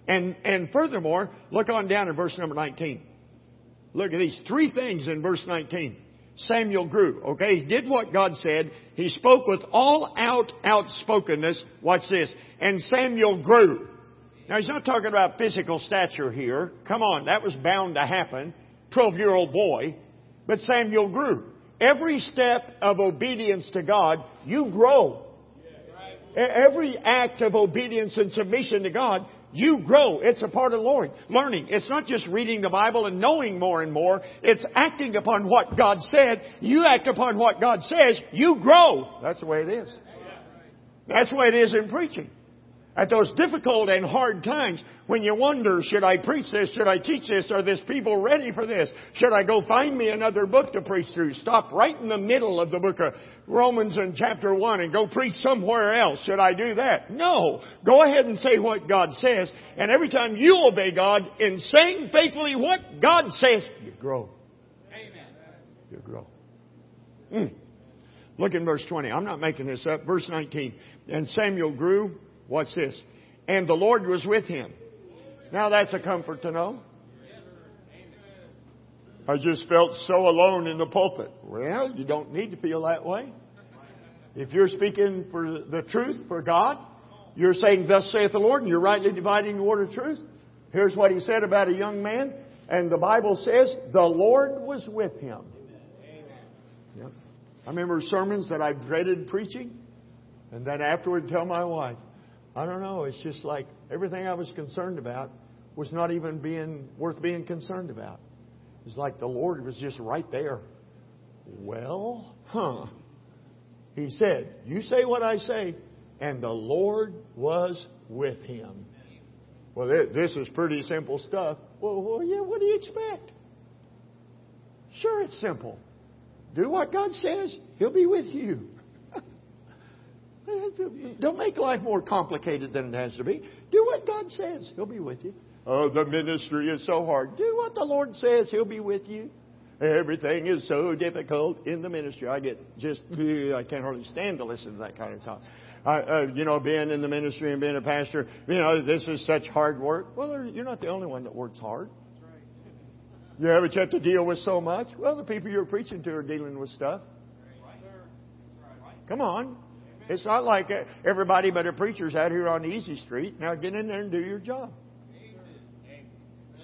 And, and furthermore, look on down in verse number 19. Look at these three things in verse 19. Samuel grew. Okay, he did what God said. He spoke with all out outspokenness. Watch this. And Samuel grew. Now he's not talking about physical stature here. Come on, that was bound to happen. Twelve year old boy. But Samuel grew. Every step of obedience to God, you grow. Every act of obedience and submission to God, you grow. It's a part of learning. It's not just reading the Bible and knowing more and more. It's acting upon what God said. You act upon what God says, you grow. That's the way it is. That's the way it is in preaching. At those difficult and hard times when you wonder, should I preach this? Should I teach this? Are this people ready for this? Should I go find me another book to preach through? Stop right in the middle of the book of Romans in chapter 1 and go preach somewhere else. Should I do that? No. Go ahead and say what God says. And every time you obey God in saying faithfully what God says, you grow. Amen. You grow. Mm. Look in verse 20. I'm not making this up. Verse 19. And Samuel grew Watch this. And the Lord was with him. Now that's a comfort to know. I just felt so alone in the pulpit. Well, you don't need to feel that way. If you're speaking for the truth for God, you're saying, Thus saith the Lord, and you're rightly dividing the word of truth. Here's what he said about a young man, and the Bible says, The Lord was with him. Yep. I remember sermons that I dreaded preaching, and then afterward tell my wife, I don't know. It's just like everything I was concerned about was not even being worth being concerned about. It's like the Lord was just right there. Well, huh. He said, You say what I say, and the Lord was with him. Well, this is pretty simple stuff. Well, well, yeah, what do you expect? Sure, it's simple. Do what God says, He'll be with you. Don't make life more complicated than it has to be. Do what God says. He'll be with you. Oh, the ministry is so hard. Do what the Lord says. He'll be with you. Everything is so difficult in the ministry. I get just, I can't hardly stand to listen to that kind of talk. I, uh, you know, being in the ministry and being a pastor, you know, this is such hard work. Well, you're not the only one that works hard. You haven't to deal with so much? Well, the people you're preaching to are dealing with stuff. Come on. It's not like everybody but a preacher's out here on Easy Street. Now get in there and do your job.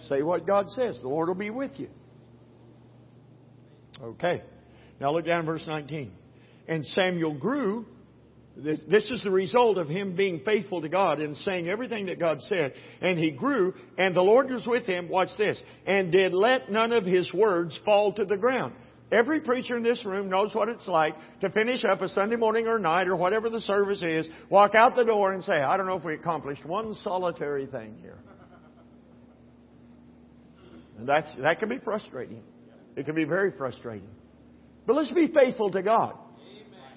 Say what God says. The Lord will be with you. Okay. Now look down verse 19. And Samuel grew. This, this is the result of him being faithful to God and saying everything that God said. And he grew, and the Lord was with him. Watch this. And did let none of his words fall to the ground. Every preacher in this room knows what it's like to finish up a Sunday morning or night or whatever the service is, walk out the door and say, I don't know if we accomplished one solitary thing here. And that's, that can be frustrating. It can be very frustrating. But let's be faithful to God.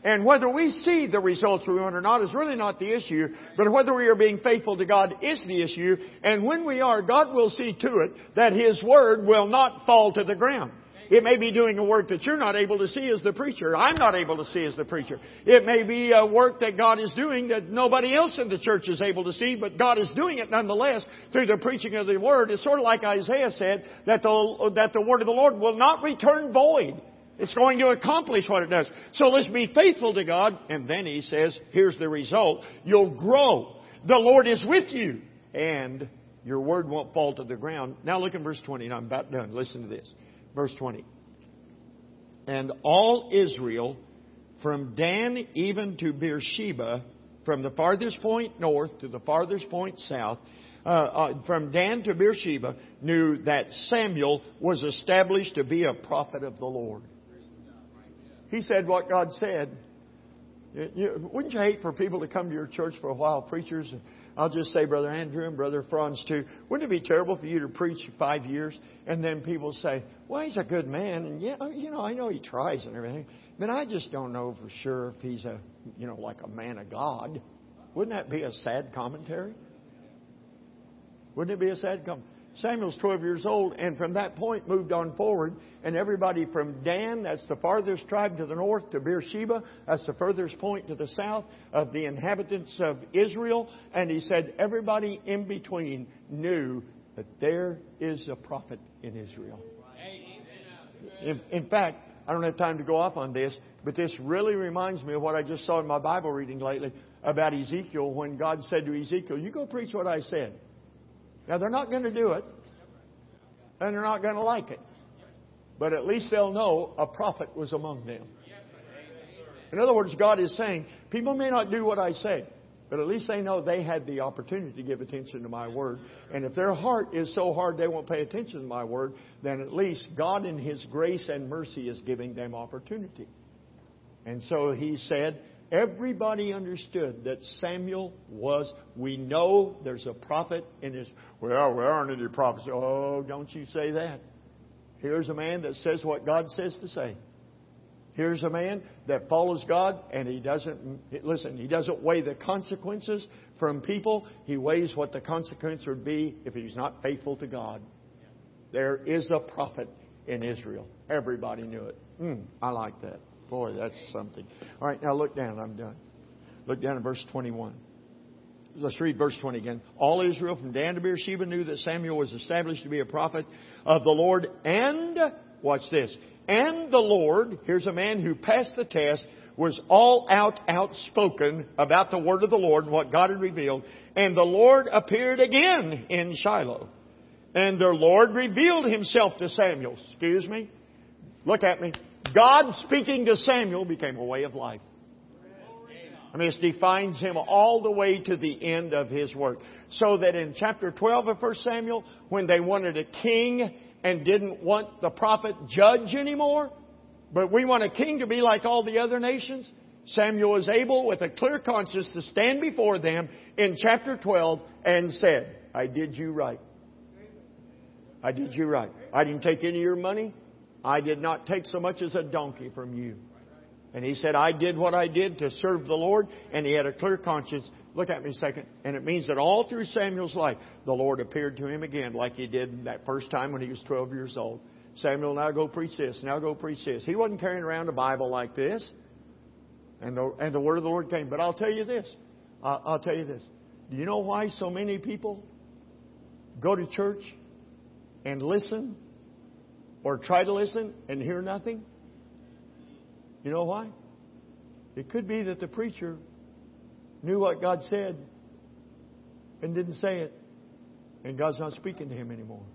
And whether we see the results we want or not is really not the issue, but whether we are being faithful to God is the issue. And when we are, God will see to it that His Word will not fall to the ground. It may be doing a work that you're not able to see as the preacher. I'm not able to see as the preacher. It may be a work that God is doing that nobody else in the church is able to see, but God is doing it nonetheless through the preaching of the Word. It's sort of like Isaiah said that the, that the Word of the Lord will not return void. It's going to accomplish what it does. So let's be faithful to God. And then he says, here's the result. You'll grow. The Lord is with you. And your word won't fall to the ground. Now look in verse 20, and I'm about done. Listen to this. Verse 20. And all Israel, from Dan even to Beersheba, from the farthest point north to the farthest point south, uh, uh, from Dan to Beersheba, knew that Samuel was established to be a prophet of the Lord. He said what God said. You, you, wouldn't you hate for people to come to your church for a while, preachers? I'll just say, Brother Andrew and Brother Franz too. Wouldn't it be terrible for you to preach five years and then people say, "Well, he's a good man, and yeah, you know, I know he tries and everything, but I just don't know for sure if he's a, you know, like a man of God." Wouldn't that be a sad commentary? Wouldn't it be a sad commentary? Samuel's 12 years old, and from that point moved on forward. And everybody from Dan, that's the farthest tribe to the north, to Beersheba, that's the furthest point to the south of the inhabitants of Israel. And he said everybody in between knew that there is a prophet in Israel. In, in fact, I don't have time to go off on this, but this really reminds me of what I just saw in my Bible reading lately about Ezekiel when God said to Ezekiel, You go preach what I said. Now, they're not going to do it, and they're not going to like it. But at least they'll know a prophet was among them. In other words, God is saying, people may not do what I say, but at least they know they had the opportunity to give attention to my word. And if their heart is so hard they won't pay attention to my word, then at least God in His grace and mercy is giving them opportunity. And so He said, Everybody understood that Samuel was, we know there's a prophet in his, well, there aren't any prophets. Oh, don't you say that. Here's a man that says what God says to say. Here's a man that follows God and he doesn't, listen, he doesn't weigh the consequences from people. He weighs what the consequence would be if he's not faithful to God. There is a prophet in Israel. Everybody knew it. Mm, I like that. Boy, that's something. All right, now look down. I'm done. Look down at verse 21. Let's read verse 20 again. All Israel from Dan to Beersheba knew that Samuel was established to be a prophet of the Lord. And, watch this, and the Lord, here's a man who passed the test, was all out outspoken about the word of the Lord and what God had revealed. And the Lord appeared again in Shiloh. And the Lord revealed himself to Samuel. Excuse me? Look at me. God speaking to Samuel became a way of life. I mean, it defines him all the way to the end of his work. So that in chapter 12 of 1 Samuel, when they wanted a king and didn't want the prophet judge anymore, but we want a king to be like all the other nations, Samuel was able, with a clear conscience, to stand before them in chapter 12 and said, I did you right. I did you right. I didn't take any of your money. I did not take so much as a donkey from you. And he said, I did what I did to serve the Lord, and he had a clear conscience Look at me a second. And it means that all through Samuel's life, the Lord appeared to him again like he did that first time when he was 12 years old. Samuel, now go preach this. Now go preach this. He wasn't carrying around a Bible like this. And the, and the word of the Lord came. But I'll tell you this. I'll, I'll tell you this. Do you know why so many people go to church and listen or try to listen and hear nothing? You know why? It could be that the preacher knew what God said and didn't say it, and God's not speaking to him anymore.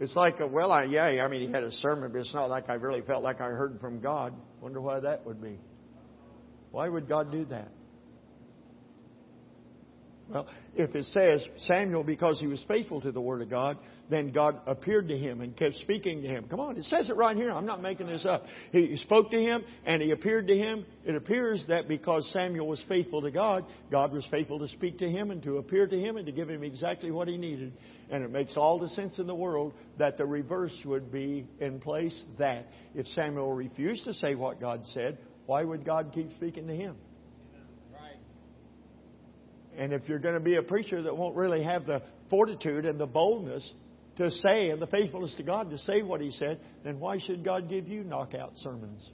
It's like, a, well, I, yeah, I mean, he had a sermon, but it's not like I really felt like I heard from God. Wonder why that would be. Why would God do that? Well, if it says Samuel, because he was faithful to the Word of God, then God appeared to him and kept speaking to him. Come on, it says it right here. I'm not making this up. He spoke to him and he appeared to him. It appears that because Samuel was faithful to God, God was faithful to speak to him and to appear to him and to give him exactly what he needed. And it makes all the sense in the world that the reverse would be in place that if Samuel refused to say what God said, why would God keep speaking to him? And if you're going to be a preacher that won't really have the fortitude and the boldness to say and the faithfulness to God to say what He said, then why should God give you knockout sermons?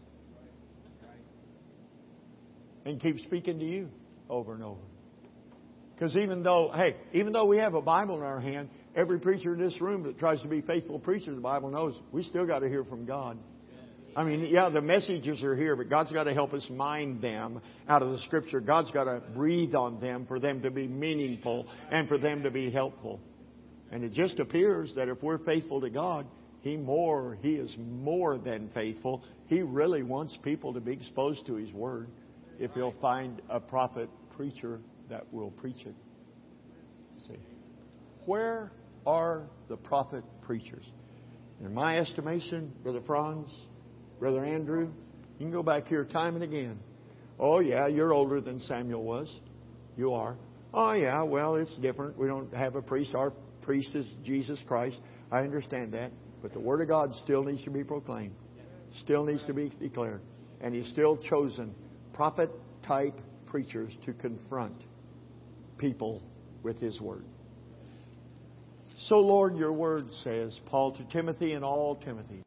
And keep speaking to you over and over. Because even though, hey, even though we have a Bible in our hand, every preacher in this room that tries to be faithful preacher, the Bible knows we still got to hear from God. I mean, yeah, the messages are here, but God's got to help us mind them out of the Scripture. God's got to breathe on them for them to be meaningful and for them to be helpful. And it just appears that if we're faithful to God, He more, He is more than faithful. He really wants people to be exposed to His Word if He'll find a prophet preacher that will preach it. See, where are the prophet preachers? In my estimation, Brother Franz, Brother Andrew, you can go back here time and again. Oh, yeah, you're older than Samuel was. You are. Oh, yeah, well, it's different. We don't have a priest. Our priest is Jesus Christ. I understand that. But the Word of God still needs to be proclaimed, still needs to be declared. And He's still chosen prophet type preachers to confront people with His Word. So, Lord, your Word says, Paul to Timothy and all Timothy,